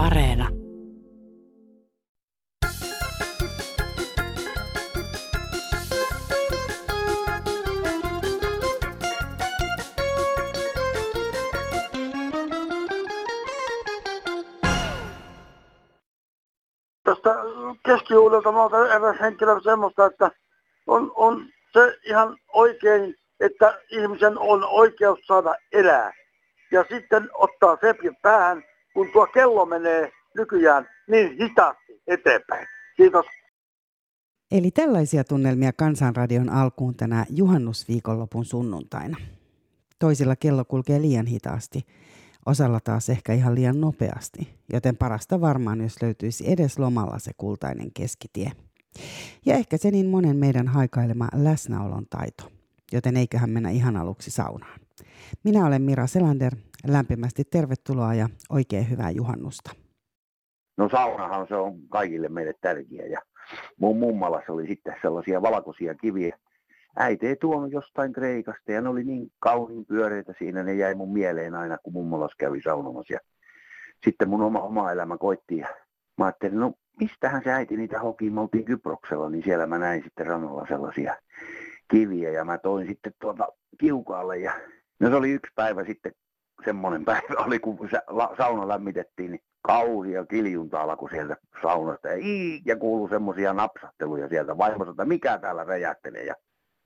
Areena. Tästä keskiuudelta mä eräs henkilö semmoista, että on, on se ihan oikein, että ihmisen on oikeus saada elää. Ja sitten ottaa sepin päähän, kun tuo kello menee nykyään niin hitaasti eteenpäin. Kiitos. Eli tällaisia tunnelmia Kansanradion alkuun tänä juhannusviikonlopun sunnuntaina. Toisilla kello kulkee liian hitaasti, osalla taas ehkä ihan liian nopeasti, joten parasta varmaan, jos löytyisi edes lomalla se kultainen keskitie. Ja ehkä se niin monen meidän haikailema läsnäolon taito, joten eiköhän mennä ihan aluksi saunaan. Minä olen Mira Selander, lämpimästi tervetuloa ja oikein hyvää juhannusta. No saunahan se on kaikille meille tärkeä ja mun mummalassa oli sitten sellaisia valkoisia kiviä. Äiti ei tuonut jostain Kreikasta ja ne oli niin kauniin pyöreitä siinä, ne jäi mun mieleen aina, kun mummalas kävi saunomassa. Ja sitten mun oma, oma elämä koitti ja mä ajattelin, no mistähän se äiti niitä hoki, me oltiin Kyproksella, niin siellä mä näin sitten rannalla sellaisia kiviä ja mä toin sitten tuota kiukaalle ja no se oli yksi päivä sitten semmoinen päivä oli, kun sauna lämmitettiin, niin kauhia kiljunta alkoi sieltä saunasta ja, ii, ja kuului semmoisia napsahteluja sieltä. Vaimo että mikä täällä räjähtelee ja,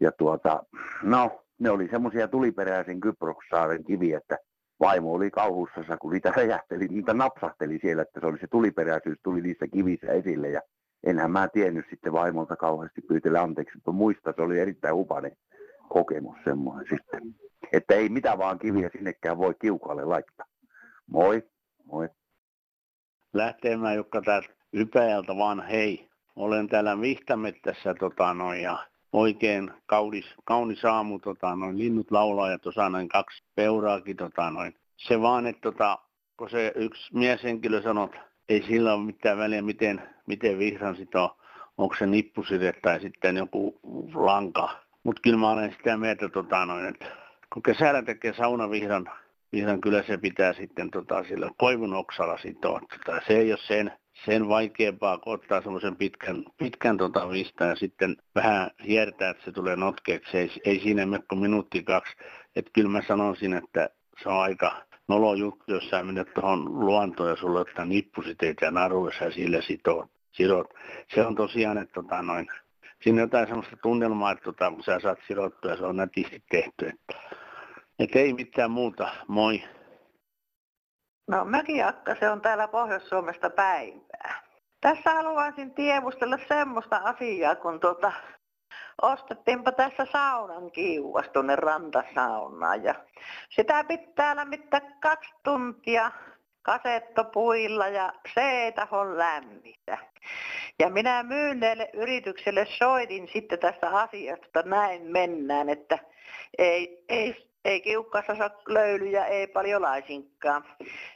ja tuota, no ne oli semmoisia tuliperäisen Kyproksaaren kiviä, että vaimo oli kauhussassa, kun niitä räjähteli, niitä napsahteli siellä, että se oli se tuliperäisyys, tuli niissä kivissä esille ja enhän mä tiennyt sitten vaimolta kauheasti pyytellä anteeksi, mutta muista se oli erittäin upainen kokemus semmoinen sitten. Että ei mitä vaan kiviä sinnekään voi kiukaalle laittaa. Moi, moi. Lähtemään Jukka täältä Ypäjältä vaan hei. Olen täällä Vihtamettässä tota, noin, ja oikein kaunis, kaunis aamu, tota, noin, linnut laulaa ja tuossa noin kaksi peuraakin. Tota, noin. Se vaan, että tota, kun se yksi mieshenkilö sanoi, että ei sillä ole mitään väliä, miten, miten vihran sitä on, onko se nippuside tai sitten joku lanka. Mutta kyllä mä olen sitä mieltä, tota, noin, että kun kesällä tekee saunavihran, vihran kyllä se pitää sitten tota, sillä koivun oksalla sitoa. Tota, se ei ole sen, sen vaikeampaa, kun ottaa semmoisen pitkän, pitkän tota vista ja sitten vähän hiertää, että se tulee notkeeksi. Ei, ei siinä mene kuin minuutti kaksi. Että kyllä mä sanoisin, että se on aika nolo juttu, jos sä menet tuohon luontoon ja sulla ottaa nippusiteitä ja naruissa ja sillä sitoo, sirot. Se on tosiaan, että tota, noin, siinä on jotain semmoista tunnelmaa, että tota, kun sä saat sirottua ja se on nätisti tehty. Että, et ei mitään muuta. Moi. No mäkin Akka, se on täällä Pohjois-Suomesta päivää. Tässä haluaisin tievustella semmoista asiaa, kun tuota, ostettiinpa tässä saunan kiuas tuonne rantasaunaan. Ja sitä pitää lämmittää kaksi tuntia kasettopuilla ja se ei taho lämmitä. Ja minä myynneelle yritykselle soitin sitten tästä asiasta, näin mennään, että ei, ei ei kiukkassa saa löylyjä, ei paljon laisinkaan.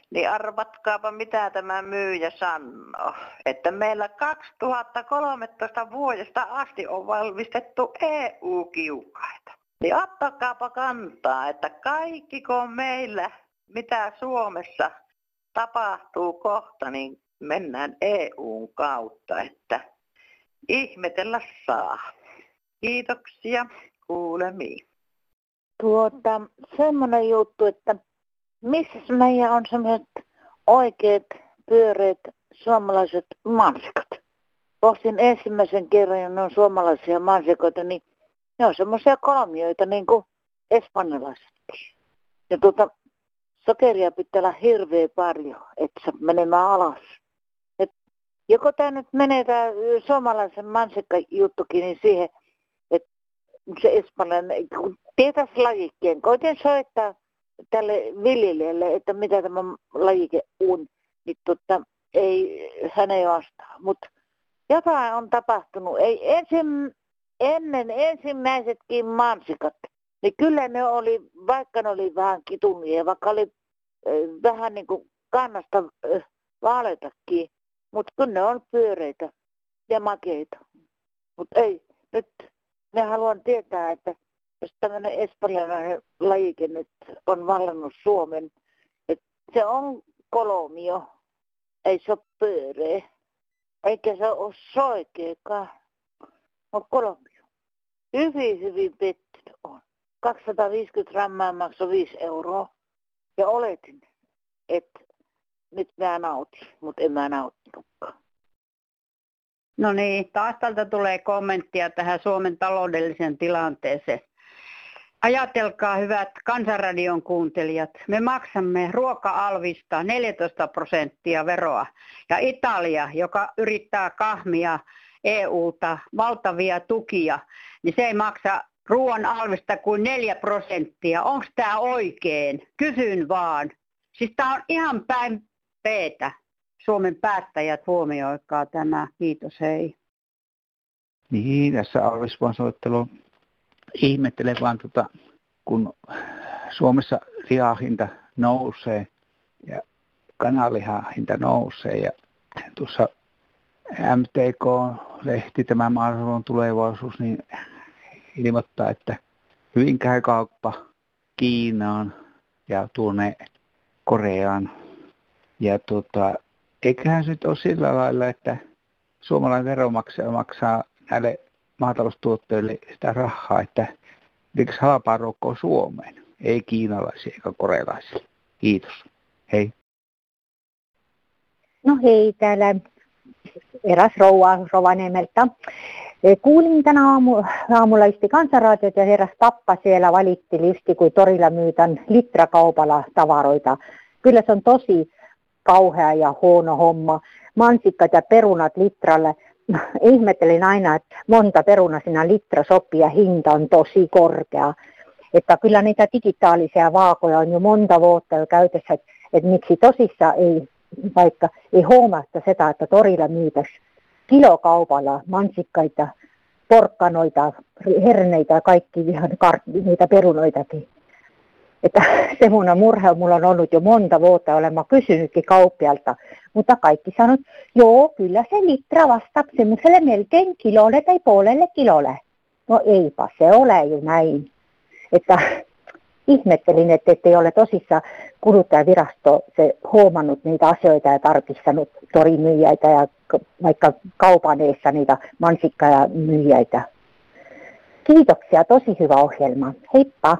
Niin arvatkaapa mitä tämä myyjä sanoo. Että meillä 2013 vuodesta asti on valmistettu EU-kiukaita. Niin ottakaapa kantaa, että kaikki kun meillä, mitä Suomessa tapahtuu kohta, niin mennään EUn kautta, että ihmetellä saa. Kiitoksia, kuulemiin tuota, semmoinen juttu, että missä meidän on semmoiset oikeat pyöreät suomalaiset mansikat. Postin ensimmäisen kerran, ja ne on suomalaisia mansikoita, niin ne on semmoisia kolmioita niin kuin espanjalaisetkin. Ja tuota, sokeria pitää olla hirveän paljon, että se menemään alas. Et joko tämä nyt menee tämä suomalaisen mansikkajuttukin niin siihen, se espanjalainen, kun tietäisi lajikkeen, koitin soittaa tälle viljelijälle, että mitä tämä lajike on, niin tota, ei, hän ei vastaa. Mutta jotain on tapahtunut. Ei ensin, ennen ensimmäisetkin mansikat, niin kyllä ne oli, vaikka ne oli vähän kitunia, vaikka oli vähän niin kuin kannasta vaaleitakin, mutta kyllä ne on pyöreitä ja makeita. Mutta ei, nyt me haluan tietää, että jos tämmöinen espanjalainen lajike nyt on vallannut Suomen, että se on kolomio. ei se ole pyöreä. Eikä se ole soikeakaan. On kolmio. Hyvin, hyvin pettynyt on. 250 grammaa maksoi 5 euroa. Ja oletin, että nyt mä nautin, mutta en mä nauttinutkaan. No niin, taas tältä tulee kommenttia tähän Suomen taloudelliseen tilanteeseen. Ajatelkaa hyvät Kansanradion kuuntelijat, me maksamme ruoka-alvista 14 prosenttia veroa. Ja Italia, joka yrittää kahmia EUta valtavia tukia, niin se ei maksa ruoan alvista kuin 4 prosenttia. Onko tämä oikein? Kysyn vaan. Siis tämä on ihan päin peetä. Suomen päättäjät huomioikaa tämä. Kiitos, hei. Niin, tässä Alvis soittelu ihmettelen vaan, tota, kun Suomessa lihahinta nousee ja kanalihahinta nousee ja tuossa MTK-lehti, tämä maailman tulevaisuus, niin ilmoittaa, että hyvin käy kauppa Kiinaan ja tuonne Koreaan. Ja tota, eiköhän se nyt ole sillä lailla, että suomalainen veromaksaja maksaa näille maataloustuotteille sitä rahaa, että miksi halpaa ruokkoa Suomeen, ei kiinalaisia eikä korealaisille. Kiitos. Hei. No hei, täällä eräs rouva Rovaniemeltä. Kuulin tänä aamu, aamulla isti kansanraatiot ja heräs Tappa siellä valitti listi, kun torilla myytän litrakaupalla tavaroita. Kyllä se on tosi kauhea ja huono homma. Mansikkat ja perunat litralle ihmettelin aina, että monta peruna siinä litra sopii ja hinta on tosi korkea. Että kyllä niitä digitaalisia vaakoja on jo monta vuotta jo käytössä, että, että miksi tosissa ei vaikka ei huomata sitä, että torilla myytäisi kilokaupalla mansikkaita, porkkanoita, herneitä ja kaikki ihan kar- niitä perunoitakin. Että semmoinen murhe mulla on ollut jo monta vuotta, olen mä kysynytkin kauppialta, mutta kaikki sanot, joo, kyllä se litra vastaa semmoiselle melkein kilolle tai puolelle kilolle. No eipä se ole jo näin. Että ihmettelin, että ei ole tosissaan kuluttajavirasto se huomannut niitä asioita ja tarkistanut torimyyjäitä ja vaikka kaupaneissa niitä mansikka- ja myyjäitä. Kiitoksia, tosi hyvä ohjelma. Heippa!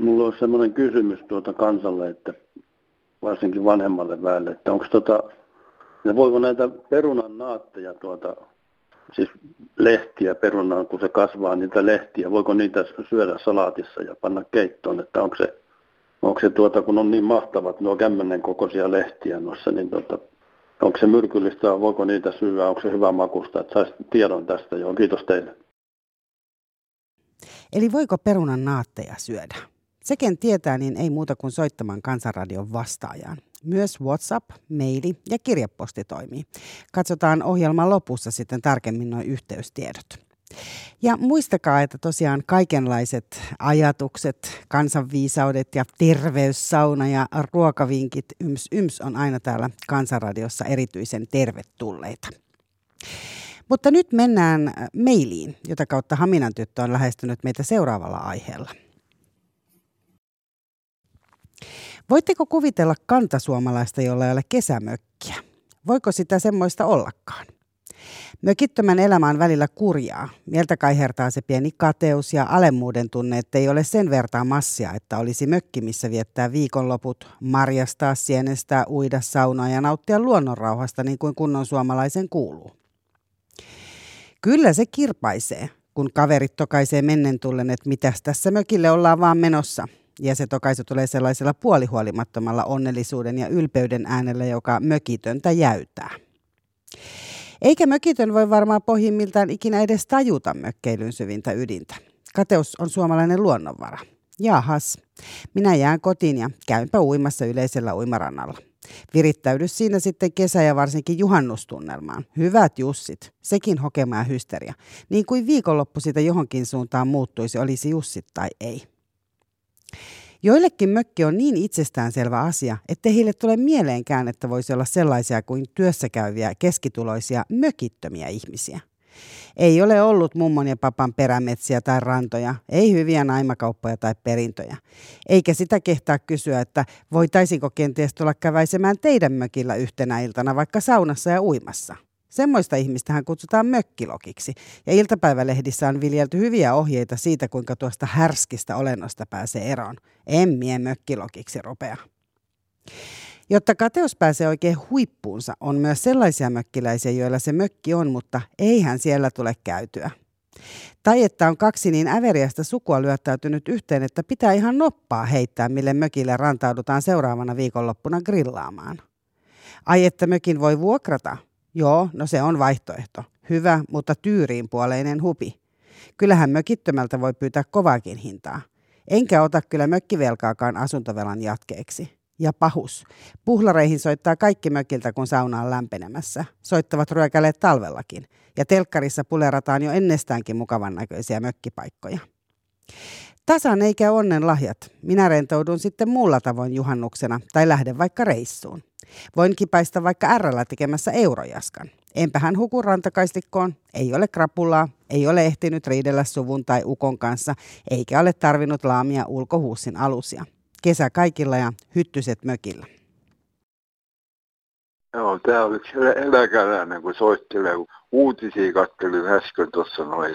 Mulla on semmoinen kysymys tuota kansalle, että varsinkin vanhemmalle väelle, että onko tota, ja voiko näitä perunan naatteja tuota, siis lehtiä perunaan, kun se kasvaa niitä lehtiä, voiko niitä syödä salaatissa ja panna keittoon, että onko se, onko se tuota, kun on niin mahtavat nuo kämmenen kokoisia lehtiä noissa, niin tuota, onko se myrkyllistä, voiko niitä syödä, onko se hyvä makusta, että saisi tiedon tästä. Joo, kiitos teille. Eli voiko perunan naatteja syödä? Sekin tietää, niin ei muuta kuin soittamaan Kansanradion vastaajaan. Myös WhatsApp, maili ja kirjeposti toimii. Katsotaan ohjelman lopussa sitten tarkemmin nuo yhteystiedot. Ja muistakaa, että tosiaan kaikenlaiset ajatukset, kansanviisaudet ja terveyssauna ja ruokavinkit yms yms on aina täällä Kansanradiossa erityisen tervetulleita. Mutta nyt mennään mailiin, jota kautta Haminan tyttö on lähestynyt meitä seuraavalla aiheella. Voitteko kuvitella kantasuomalaista, jolla ei ole kesämökkiä? Voiko sitä semmoista ollakaan? Mökittömän elämä on välillä kurjaa. Mieltä kaihertaa se pieni kateus ja alemmuuden tunne, että ei ole sen vertaa massia, että olisi mökki, missä viettää viikonloput, marjastaa, sienestää, uida saunaa ja nauttia luonnonrauhasta niin kuin kunnon suomalaisen kuuluu. Kyllä se kirpaisee, kun kaverit tokaisee mennen tullen, että mitäs tässä mökille ollaan vaan menossa – ja se tokaisu tulee sellaisella puolihuolimattomalla onnellisuuden ja ylpeyden äänellä, joka mökitöntä jäytää. Eikä mökitön voi varmaan pohjimmiltaan ikinä edes tajuta mökkeilyn syvintä ydintä. Kateus on suomalainen luonnonvara. Jahas, minä jään kotiin ja käympä uimassa yleisellä uimarannalla. Virittäydy siinä sitten kesä- ja varsinkin juhannustunnelmaan. Hyvät jussit, sekin hokemaa hysteria. Niin kuin viikonloppu sitä johonkin suuntaan muuttuisi, olisi jussit tai ei. Joillekin mökki on niin itsestäänselvä asia, että heille tule mieleenkään, että voisi olla sellaisia kuin työssäkäyviä keskituloisia mökittömiä ihmisiä. Ei ole ollut mummon ja papan perämetsiä tai rantoja, ei hyviä naimakauppoja tai perintöjä. Eikä sitä kehtaa kysyä, että voitaisiko kenties tulla käväisemään teidän mökillä yhtenä iltana vaikka saunassa ja uimassa. Semmoista ihmistähän kutsutaan mökkilokiksi, ja iltapäivälehdissä on viljelty hyviä ohjeita siitä, kuinka tuosta härskistä olennosta pääsee eroon. Emmien mökkilokiksi rupea. Jotta kateus pääsee oikein huippuunsa, on myös sellaisia mökkiläisiä, joilla se mökki on, mutta eihän siellä tule käytyä. Tai että on kaksi niin äveriästä sukua lyöttäytynyt yhteen, että pitää ihan noppaa heittää, mille mökille rantaudutaan seuraavana viikonloppuna grillaamaan. Ai että mökin voi vuokrata? Joo, no se on vaihtoehto. Hyvä, mutta tyyriinpuoleinen hupi. Kyllähän mökittömältä voi pyytää kovaakin hintaa. Enkä ota kyllä mökkivelkaakaan asuntovelan jatkeeksi. Ja pahus. Puhlareihin soittaa kaikki mökiltä, kun sauna on lämpenemässä. Soittavat ryökäleet talvellakin. Ja telkkarissa pulerataan jo ennestäänkin mukavan näköisiä mökkipaikkoja. Tasan eikä onnen lahjat. Minä rentoudun sitten muulla tavoin juhannuksena tai lähden vaikka reissuun. Voin kipaista vaikka r tekemässä eurojaskan. Enpä hän huku rantakaistikkoon, ei ole krapulaa, ei ole ehtinyt riidellä suvun tai ukon kanssa, eikä ole tarvinnut laamia ulkohuussin alusia. Kesä kaikilla ja hyttyset mökillä. Joo, tämä oli eläkäläinen, kun soittelee, uutisia kattelin äsken tuossa noin.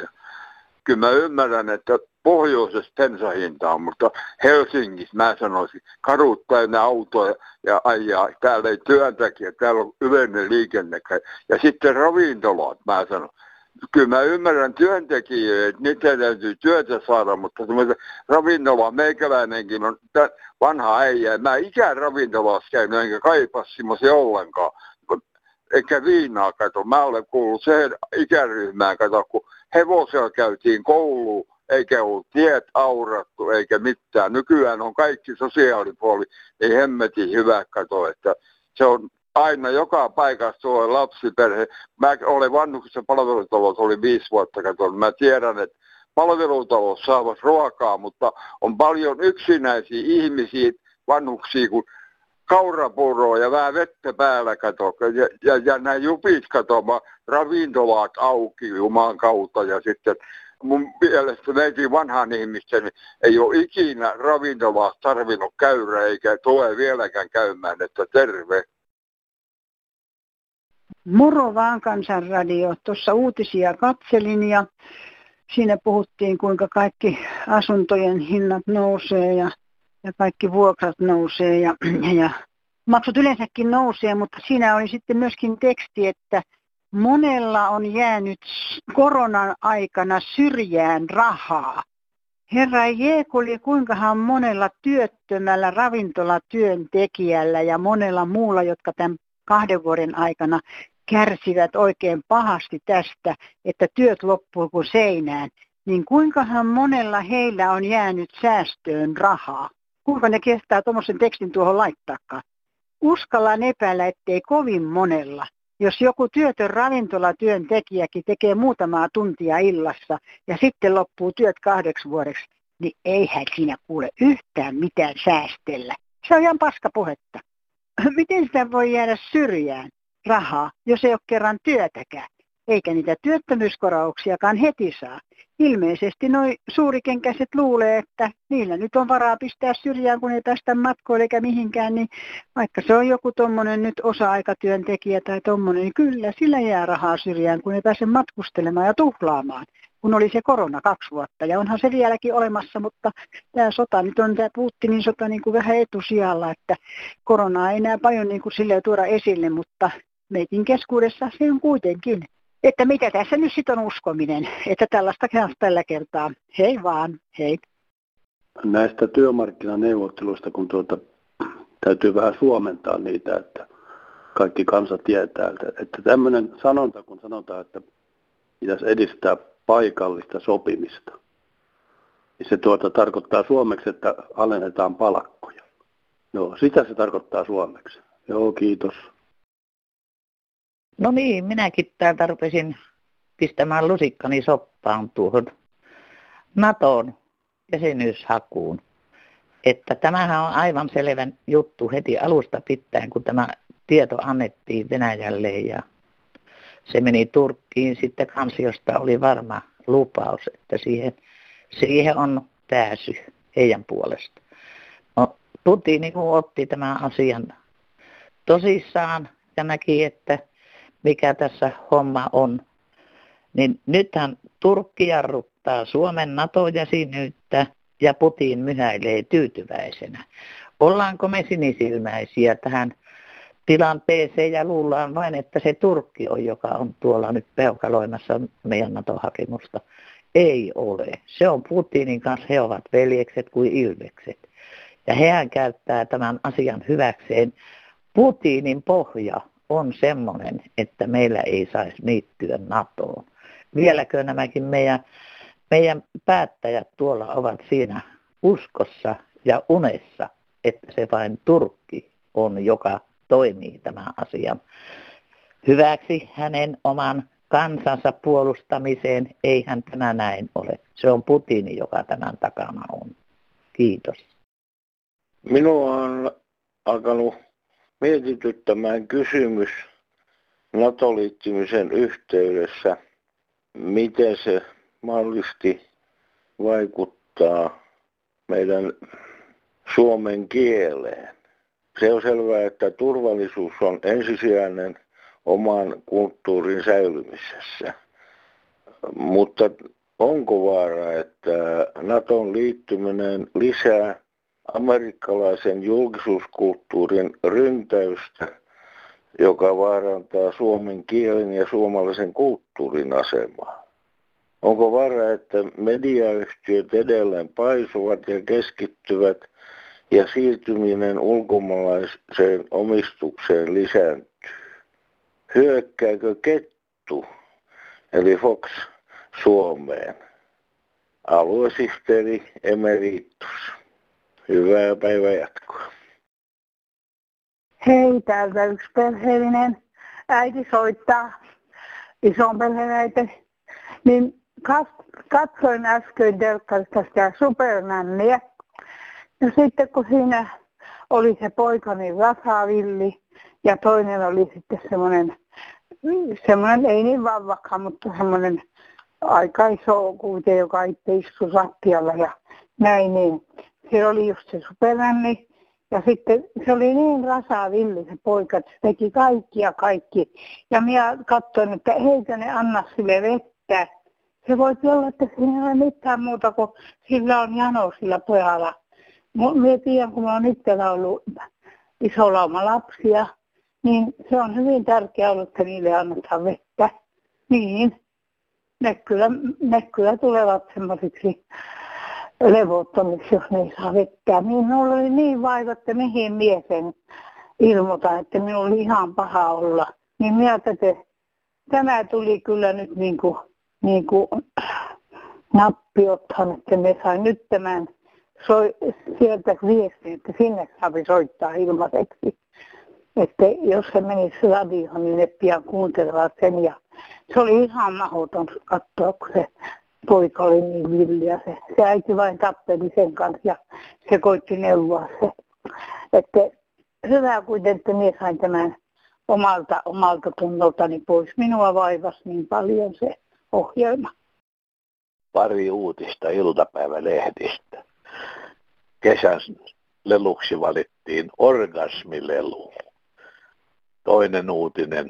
Kyllä mä ymmärrän, että pohjoisessa bensahinta on, mutta Helsingissä mä sanoisin, kadut täynnä autoja ja ajaa, täällä ei työntekijä, täällä on yleinen liikenne. Ja sitten ravintolat, mä sanon, kyllä mä ymmärrän työntekijöitä, että niitä täytyy työtä saada, mutta semmoinen ravintola, meikäläinenkin on vanha äijä. Mä ikään ravintolassa käynyt, enkä kaipaa semmoisia ollenkaan. Eikä viinaa kato. Mä olen kuullut sen ikäryhmään kato, kun hevosella käytiin kouluun, eikä ollut tiet aurattu eikä mitään. Nykyään on kaikki sosiaalipuoli, ei hemmetin hyvä kato, että se on aina joka paikassa tulee lapsiperhe. Mä olen vanhuksessa palvelutalossa, oli viisi vuotta katon. Mä tiedän, että palvelutalous saavat ruokaa, mutta on paljon yksinäisiä ihmisiä, vanhuksia, kun kaurapuroa ja vähän vettä päällä kato. Ja, ja, ja nämä jupit kato, ravintolat auki Jumalan kautta ja sitten mun mielestä meidän vanhan ihmisten ei ole ikinä ravintolaa tarvinnut käydä eikä tule vieläkään käymään, että terve. Moro vaan kansanradio. Tuossa uutisia katselin ja siinä puhuttiin kuinka kaikki asuntojen hinnat nousee ja, ja kaikki vuokrat nousee ja, ja maksut yleensäkin nousee, mutta siinä oli sitten myöskin teksti, että monella on jäänyt koronan aikana syrjään rahaa. Herra Jeekuli, kuinkahan monella työttömällä ravintolatyöntekijällä ja monella muulla, jotka tämän kahden vuoden aikana kärsivät oikein pahasti tästä, että työt loppuu kuin seinään, niin kuinkahan monella heillä on jäänyt säästöön rahaa? Kuinka ne kestää tuommoisen tekstin tuohon laittaakaan? Uskallaan epäillä, ettei kovin monella. Jos joku työtön ravintolatyöntekijäkin tekee muutamaa tuntia illassa ja sitten loppuu työt kahdeksi vuodeksi, niin eihän siinä kuule yhtään mitään säästellä. Se on ihan paskapuhetta. Miten sitä voi jäädä syrjään rahaa, jos ei ole kerran työtäkään? Eikä niitä työttömyyskorauksiakaan heti saa. Ilmeisesti noin suurikenkäiset luulee, että niillä nyt on varaa pistää syrjään, kun ei päästä matkoille eikä mihinkään, niin vaikka se on joku tuommoinen nyt osa-aikatyöntekijä tai tuommoinen, niin kyllä sillä jää rahaa syrjään, kun ei pääse matkustelemaan ja tuhlaamaan kun oli se korona kaksi vuotta. Ja onhan se vieläkin olemassa, mutta tämä sota nyt on tämä Putinin sota niin kuin vähän etusijalla, että koronaa ei enää paljon niin kuin silleen tuoda esille, mutta meitin keskuudessa se on kuitenkin. Että mitä tässä nyt sitten on uskominen, että tällaista tällä kertaa. Hei vaan, hei. Näistä työmarkkinaneuvotteluista, kun tuota, täytyy vähän suomentaa niitä, että kaikki kansa tietää, että, että tämmöinen sanonta, kun sanotaan, että pitäisi edistää paikallista sopimista. Niin se tuota tarkoittaa suomeksi, että alennetaan palkkoja. Joo, sitä se tarkoittaa suomeksi. Joo, kiitos. No niin, minäkin täältä rupesin pistämään lusikkani soppaan tuohon Naton jäsenyyshakuun. Että tämähän on aivan selvä juttu heti alusta pitäen, kun tämä tieto annettiin Venäjälle ja se meni Turkkiin sitten kansiosta oli varma lupaus, että siihen, siihen on pääsy heidän puolesta. No, Putin niin otti tämän asian tosissaan ja näki, että mikä tässä homma on. Niin nythän Turkki jarruttaa Suomen NATO-jäsenyyttä ja Putin myhäilee tyytyväisenä. Ollaanko me sinisilmäisiä tähän tilanteeseen ja luullaan vain, että se Turkki on, joka on tuolla nyt peukaloimassa meidän NATO-hakemusta. Ei ole. Se on Putinin kanssa, he ovat veljekset kuin ilvekset. Ja hän käyttää tämän asian hyväkseen. Putinin pohja on semmoinen, että meillä ei saisi liittyä NATOon. Vieläkö nämäkin meidän, meidän päättäjät tuolla ovat siinä uskossa ja unessa, että se vain Turkki on, joka toimii tämän asian hyväksi hänen oman kansansa puolustamiseen. Eihän tämä näin ole. Se on Putini, joka tämän takana on. Kiitos. Minua on alkanut mietityttämään kysymys NATO-liittymisen yhteydessä, miten se mahdollisesti vaikuttaa meidän suomen kieleen. Se on selvää, että turvallisuus on ensisijainen oman kulttuurin säilymisessä. Mutta onko vaara, että Naton liittyminen lisää amerikkalaisen julkisuuskulttuurin ryntäystä, joka vaarantaa suomen kielen ja suomalaisen kulttuurin asemaa? Onko vaara, että mediayhtiöt edelleen paisuvat ja keskittyvät ja siirtyminen ulkomaalaiseen omistukseen lisääntyy? Hyökkääkö kettu, eli Fox, Suomeen? Aluesihteeri Emeritus. Hyvää päivää jatkoa. Hei, täältä yksi perheellinen äiti soittaa, ison perheen Niin katsoin äsken telkkarista sitä supernänniä. Ja sitten kun siinä oli se poika niin rasavilli ja toinen oli sitten semmoinen, semmoinen ei niin vavvakaan, mutta semmoinen aika iso kuite, joka itse istui sattialla ja näin niin se oli just se supernänni. Ja sitten se oli niin rasavilli se poika, että se teki kaikkia kaikki. Ja minä katsoin, että eikö ne anna sille vettä. Se voi olla, että siinä ei ole mitään muuta kuin sillä on jano sillä pojalla. Minä tiedän, kun mä oon itsellä ollut iso lauma lapsia, niin se on hyvin tärkeää ollut, että niille annetaan vettä. Niin, ne kyllä, ne kyllä tulevat semmoisiksi levottomiksi, jos ne ei saa vettä. Minulla oli niin vaiva, että mihin miesen ilmoitan, että minulla oli ihan paha olla. Niin minä että tämä tuli kyllä nyt niin kuin, niin kuin nappi ottaa, että me sain nyt tämän soi, sieltä viestin, että sinne saa soittaa ilmaiseksi. Että jos se menisi radioon, niin ne pian kuuntelevat sen. Ja se oli ihan mahdoton katsoa, kun se poika oli niin villiä. Se, se äiti vain tappeli sen kanssa ja se koitti neuvoa se. Että hyvä kuitenkin, että minä sain tämän omalta, omalta tunnoltani pois. Minua vaivasi niin paljon se ohjelma. Pari uutista iltapäivälehdistä. Kesän leluksi valittiin orgasmilelu. Toinen uutinen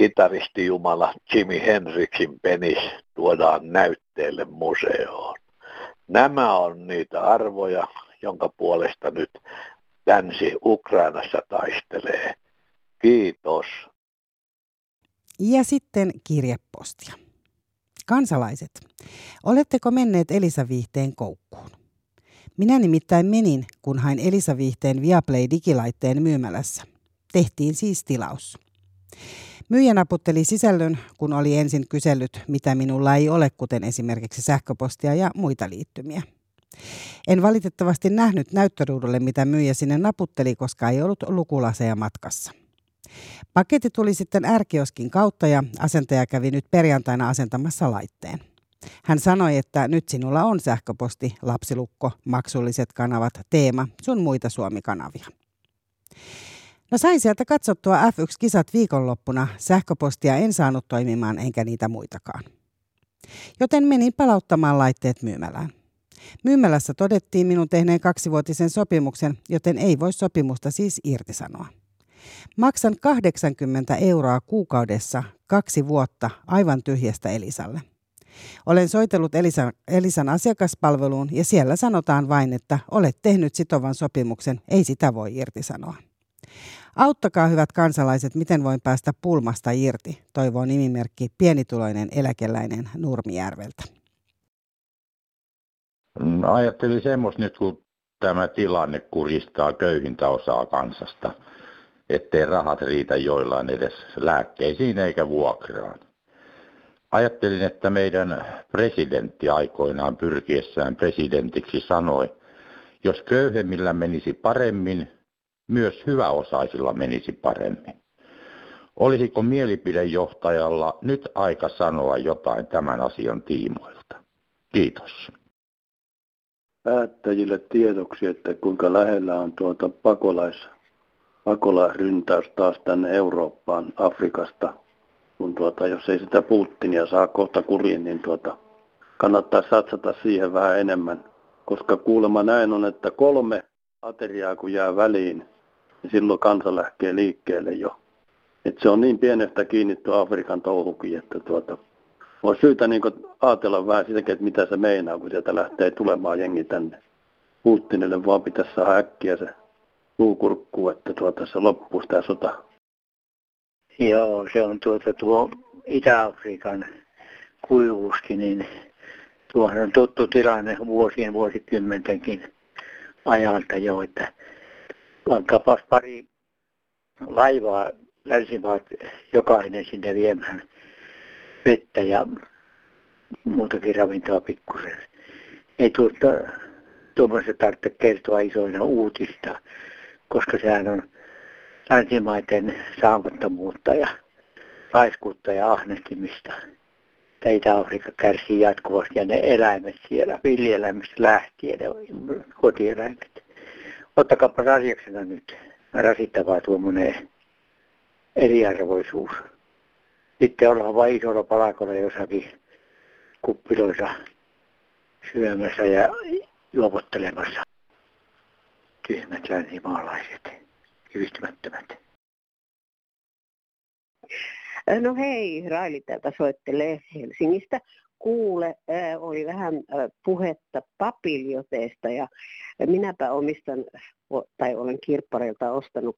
kitaristi Jumala Jimi Hendrixin penis tuodaan näytteelle museoon. Nämä on niitä arvoja, jonka puolesta nyt länsi Ukrainassa taistelee. Kiitos. Ja sitten kirjepostia. Kansalaiset, oletteko menneet Elisa Viihteen koukkuun? Minä nimittäin menin, kun hain Elisa Viihteen Viaplay digilaitteen myymälässä. Tehtiin siis tilaus. Myyjä naputteli sisällön, kun oli ensin kysellyt, mitä minulla ei ole, kuten esimerkiksi sähköpostia ja muita liittymiä. En valitettavasti nähnyt näyttöruudulle, mitä myyjä sinne naputteli, koska ei ollut lukulaseja matkassa. Paketti tuli sitten ärkioskin kautta ja asentaja kävi nyt perjantaina asentamassa laitteen. Hän sanoi, että nyt sinulla on sähköposti, lapsilukko, maksulliset kanavat, teema, sun muita Suomi-kanavia. No sain sieltä katsottua F1-kisat viikonloppuna. Sähköpostia en saanut toimimaan enkä niitä muitakaan. Joten menin palauttamaan laitteet myymälään. Myymälässä todettiin minun tehneen kaksivuotisen sopimuksen, joten ei voi sopimusta siis irtisanoa. Maksan 80 euroa kuukaudessa kaksi vuotta aivan tyhjästä Elisalle. Olen soitellut Elisan, Elisan asiakaspalveluun ja siellä sanotaan vain, että olet tehnyt sitovan sopimuksen, ei sitä voi irtisanoa. Auttakaa hyvät kansalaiset, miten voin päästä pulmasta irti, toivoo nimimerkki pienituloinen eläkeläinen Nurmijärveltä. Ajattelin semmoista nyt, kun tämä tilanne kuristaa köyhintä osaa kansasta, ettei rahat riitä joillain edes lääkkeisiin eikä vuokraan. Ajattelin, että meidän presidentti aikoinaan pyrkiessään presidentiksi sanoi, jos köyhemmillä menisi paremmin, myös hyväosaisilla menisi paremmin. Olisiko mielipidejohtajalla nyt aika sanoa jotain tämän asian tiimoilta? Kiitos. Päättäjille tiedoksi, että kuinka lähellä on tuota pakolais, pakolaisryntäys taas tänne Eurooppaan Afrikasta. Kun tuota, jos ei sitä Putinia saa kohta kuriin, niin tuota, kannattaa satsata siihen vähän enemmän. Koska kuulemma näin on, että kolme ateriaa kun jää väliin, niin silloin kansa lähtee liikkeelle jo. Et se on niin pienestä kiinni tuo Afrikan touhukin, että tuota, on syytä niin ajatella vähän sitäkin, että mitä se meinaa, kun sieltä lähtee tulemaan jengi tänne. Putinille vaan pitäisi saada äkkiä se luukurkku, että tuota, se loppuu sitä sota. Joo, se on tuota tuo Itä-Afrikan kuivuuskin, niin tuohan on tuttu tilanne vuosien vuosikymmentenkin ajalta jo, että vaikkapa pari laivaa länsimaat jokainen sinne viemään vettä ja muutakin ravintoa pikkusen. Ei tuota, tuommoista tarvitse kertoa isoina uutista, koska sehän on länsimaiden saamattomuutta ja laiskuutta ja ahnestimista. Itä-Afrikka kärsii jatkuvasti ja ne eläimet siellä, villieläimistä lähtien, ne kotieläimet ottakaapa asiaksena nyt rasittavaa tuommoinen eriarvoisuus. Sitten ollaan vain isolla palakolla jossakin kuppiloissa syömässä ja juopottelemassa. Tyhmät länsimaalaiset, kivistymättömät. No hei, Raili täältä soittelee Helsingistä kuule, oli vähän puhetta papiljoteista ja minäpä omistan tai olen kirppareilta ostanut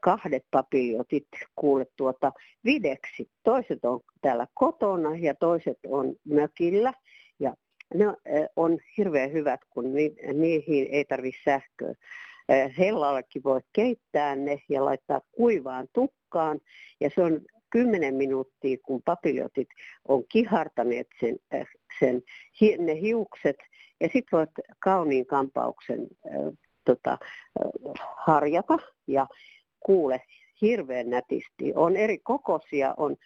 kahdet papiljotit kuule tuota videksi. Toiset on täällä kotona ja toiset on mökillä ja ne on hirveän hyvät, kun niihin ei tarvitse sähköä. Hellallakin voi keittää ne ja laittaa kuivaan tukkaan ja se on 10 minuuttia, kun papiljotit on kihartaneet sen, äh, sen ne hiukset, ja sitten voit kauniin kampauksen äh, tota, äh, harjata ja kuule hirveän nätisti. On eri kokoisia, on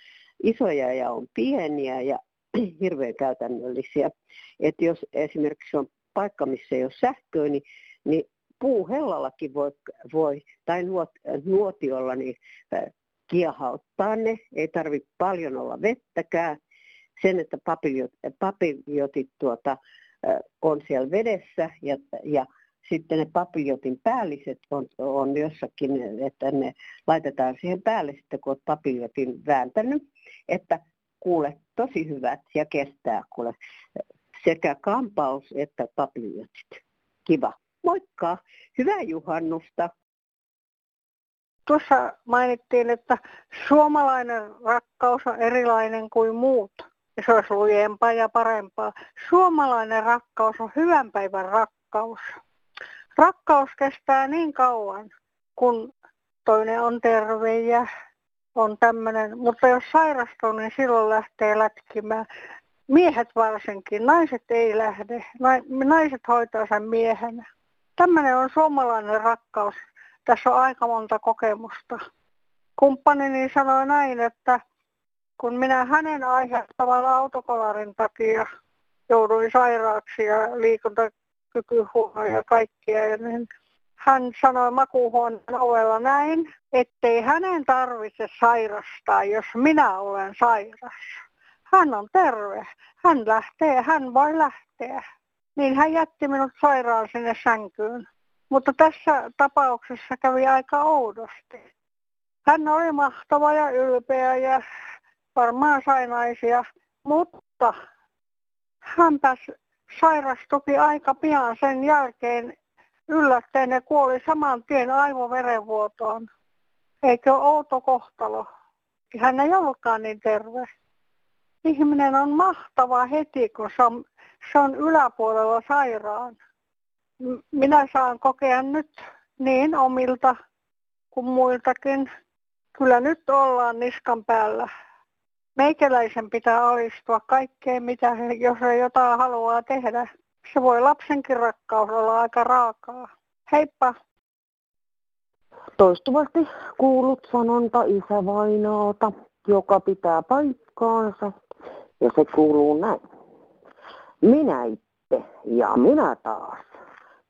isoja ja on pieniä ja hirveän käytännöllisiä. Et jos esimerkiksi on paikka, missä ei ole sähköä, niin, niin puuhellallakin voi, voi tai nuot, nuotiolla niin kiehauttaa ne, ei tarvitse paljon olla vettäkään. Sen, että papiljot, papiljotit tuota, on siellä vedessä ja, ja sitten ne papiljotin päälliset on, on jossakin, että ne laitetaan siihen päälle sitten, kun olet papiljotin vääntänyt, että kuule tosi hyvät ja kestää kuule sekä kampaus että papiljotit. Kiva. Moikka! Hyvää juhannusta! Tuossa mainittiin, että suomalainen rakkaus on erilainen kuin muut. Ja se olisi lujempaa ja parempaa. Suomalainen rakkaus on hyvän päivän rakkaus. Rakkaus kestää niin kauan, kun toinen on terve ja on tämmöinen. Mutta jos sairastuu, niin silloin lähtee lätkimään. Miehet varsinkin, naiset ei lähde. Naiset hoitaa sen miehenä. Tämmöinen on suomalainen rakkaus tässä on aika monta kokemusta. Kumppanini sanoi näin, että kun minä hänen aiheuttavan autokolarin takia jouduin sairaaksi ja liikuntakyky huono ja kaikkia, niin hän sanoi makuuhuoneen ovella näin, ettei hänen tarvitse sairastaa, jos minä olen sairas. Hän on terve. Hän lähtee, hän voi lähteä. Niin hän jätti minut sairaan sinne sänkyyn. Mutta tässä tapauksessa kävi aika oudosti. Hän oli mahtava ja ylpeä ja varmaan sai naisia, mutta hän sairastuki aika pian sen jälkeen yllättäen ja kuoli saman tien aivoverenvuotoon. Eikö outo kohtalo? Hän ei ollutkaan niin terve. Ihminen on mahtava heti, kun se on, se on yläpuolella sairaan. Minä saan kokea nyt niin omilta kuin muiltakin. Kyllä nyt ollaan niskan päällä. Meikäläisen pitää alistua kaikkeen, mitä, jos ei jotain haluaa tehdä. Se voi lapsenkin rakkaus olla aika raakaa. Heippa! Toistuvasti kuulut sanonta isävainaalta, joka pitää paikkaansa, ja se kuuluu näin. Minä itse ja minä taas.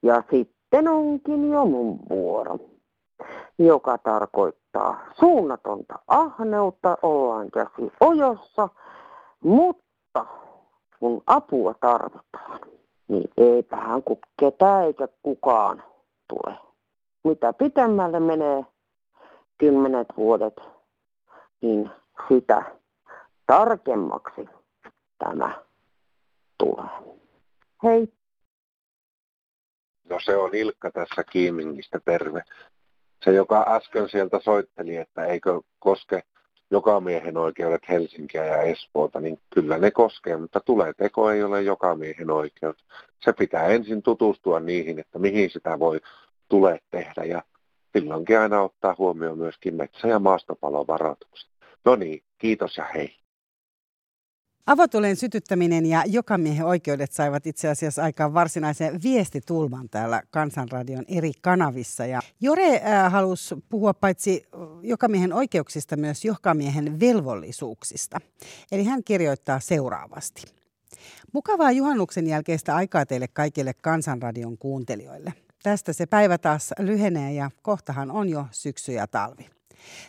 Ja sitten onkin jo mun vuoro, joka tarkoittaa suunnatonta ahneutta, ollaan käsi ojossa, mutta kun apua tarvitaan, niin eipähän kun ketään eikä kukaan tule. Mitä pitemmälle menee kymmenet vuodet, niin sitä tarkemmaksi tämä tulee. Hei. No se on Ilkka tässä Kiimingistä, terve. Se, joka äsken sieltä soitteli, että eikö koske joka miehen oikeudet Helsinkiä ja Espoota, niin kyllä ne koskee, mutta tulee teko ei ole joka miehen oikeus. Se pitää ensin tutustua niihin, että mihin sitä voi tule tehdä ja silloinkin aina ottaa huomioon myöskin metsä- ja maastopalon varoitukset. No niin, kiitos ja hei. Avotulen sytyttäminen ja jokamiehen oikeudet saivat itse asiassa aikaan varsinaisen viestitulman täällä Kansanradion eri kanavissa. Ja Jore äh, halusi puhua paitsi jokamiehen oikeuksista myös jokamiehen velvollisuuksista. Eli hän kirjoittaa seuraavasti. Mukavaa juhannuksen jälkeistä aikaa teille kaikille Kansanradion kuuntelijoille. Tästä se päivä taas lyhenee ja kohtahan on jo syksy ja talvi.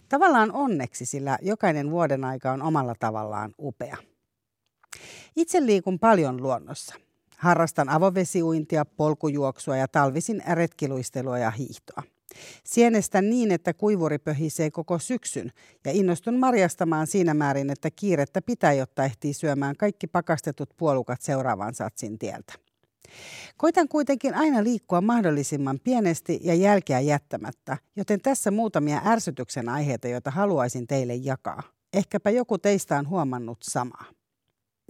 Tavallaan onneksi, sillä jokainen vuoden aika on omalla tavallaan upea. Itse liikun paljon luonnossa. Harrastan avovesiuintia, polkujuoksua ja talvisin retkiluistelua ja hiihtoa. Sienestän niin, että kuivuri pöhisee koko syksyn ja innostun marjastamaan siinä määrin, että kiirettä pitää, jotta ehtii syömään kaikki pakastetut puolukat seuraavan satsin tieltä. Koitan kuitenkin aina liikkua mahdollisimman pienesti ja jälkeä jättämättä, joten tässä muutamia ärsytyksen aiheita, joita haluaisin teille jakaa. Ehkäpä joku teistä on huomannut samaa.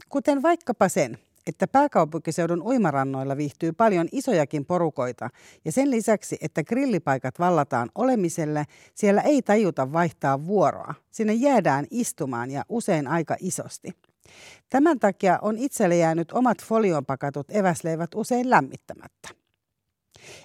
Kuten vaikkapa sen, että pääkaupunkiseudun uimarannoilla viihtyy paljon isojakin porukoita ja sen lisäksi, että grillipaikat vallataan olemiselle, siellä ei tajuta vaihtaa vuoroa. Sinne jäädään istumaan ja usein aika isosti. Tämän takia on itselle jäänyt omat folioon pakatut eväsleivät usein lämmittämättä.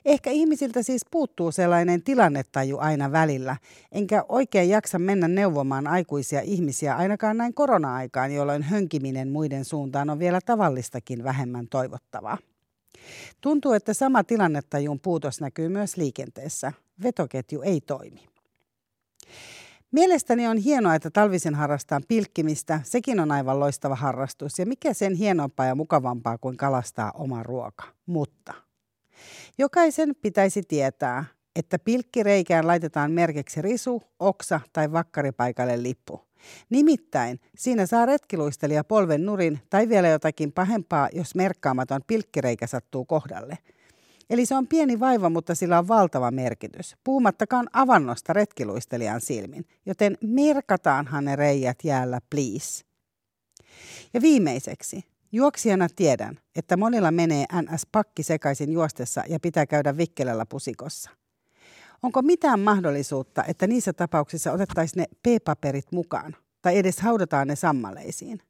Ehkä ihmisiltä siis puuttuu sellainen tilannetaju aina välillä, enkä oikein jaksa mennä neuvomaan aikuisia ihmisiä ainakaan näin korona-aikaan, jolloin hönkiminen muiden suuntaan on vielä tavallistakin vähemmän toivottavaa. Tuntuu, että sama tilannetajun puutos näkyy myös liikenteessä. Vetoketju ei toimi. Mielestäni on hienoa, että talvisin harrastaa pilkkimistä. Sekin on aivan loistava harrastus. Ja mikä sen hienompaa ja mukavampaa kuin kalastaa oma ruoka. Mutta Jokaisen pitäisi tietää, että pilkkireikään laitetaan merkiksi risu, oksa tai vakkaripaikalle lippu. Nimittäin siinä saa retkiluistelija polven nurin tai vielä jotakin pahempaa, jos merkkaamaton pilkkireikä sattuu kohdalle. Eli se on pieni vaiva, mutta sillä on valtava merkitys. Puhumattakaan avannosta retkiluistelijan silmin, joten merkataanhan ne reijät jäällä, please. Ja viimeiseksi, Juoksijana tiedän, että monilla menee NS-pakki sekaisin juostessa ja pitää käydä vikkelällä pusikossa. Onko mitään mahdollisuutta, että niissä tapauksissa otettaisiin ne P-paperit mukaan tai edes haudataan ne sammaleisiin?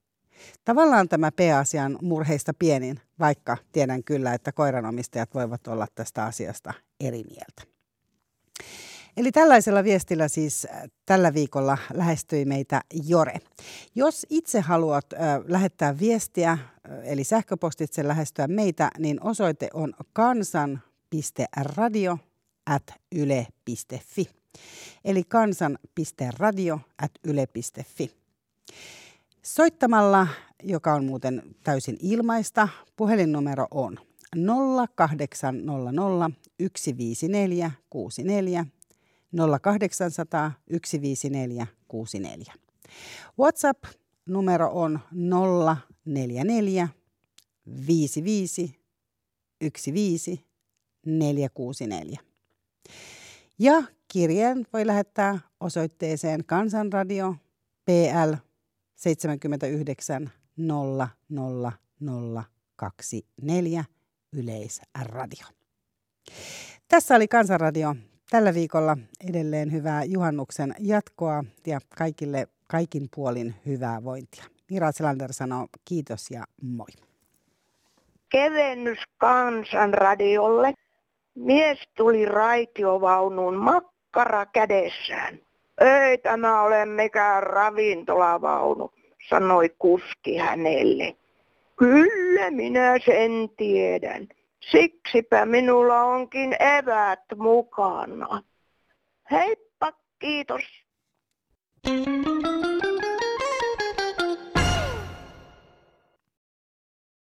Tavallaan tämä P-asian murheista pienin, vaikka tiedän kyllä, että koiranomistajat voivat olla tästä asiasta eri mieltä. Eli tällaisella viestillä siis äh, tällä viikolla lähestyi meitä Jore. Jos itse haluat äh, lähettää viestiä, äh, eli sähköpostitse lähestyä meitä, niin osoite on kansan.radio at yle.fi. Eli kansan.radio at yle.fi. Soittamalla, joka on muuten täysin ilmaista, puhelinnumero on 0800 154 64 0800 154 64. WhatsApp-numero on 044 55 15 464. Ja kirjeen voi lähettää osoitteeseen Kansanradio PL 79 00024 Yleisradio. Tässä oli Kansanradio tällä viikolla edelleen hyvää juhannuksen jatkoa ja kaikille kaikin puolin hyvää vointia. Mira Selander sanoo kiitos ja moi. Kevennys Kansanradiolle. Mies tuli raitiovaunuun makkara kädessään. Ei tämä ole mikään ravintolavaunu, sanoi kuski hänelle. Kyllä minä sen tiedän. Siksipä minulla onkin eväät mukana. Heippa, kiitos. Thank you.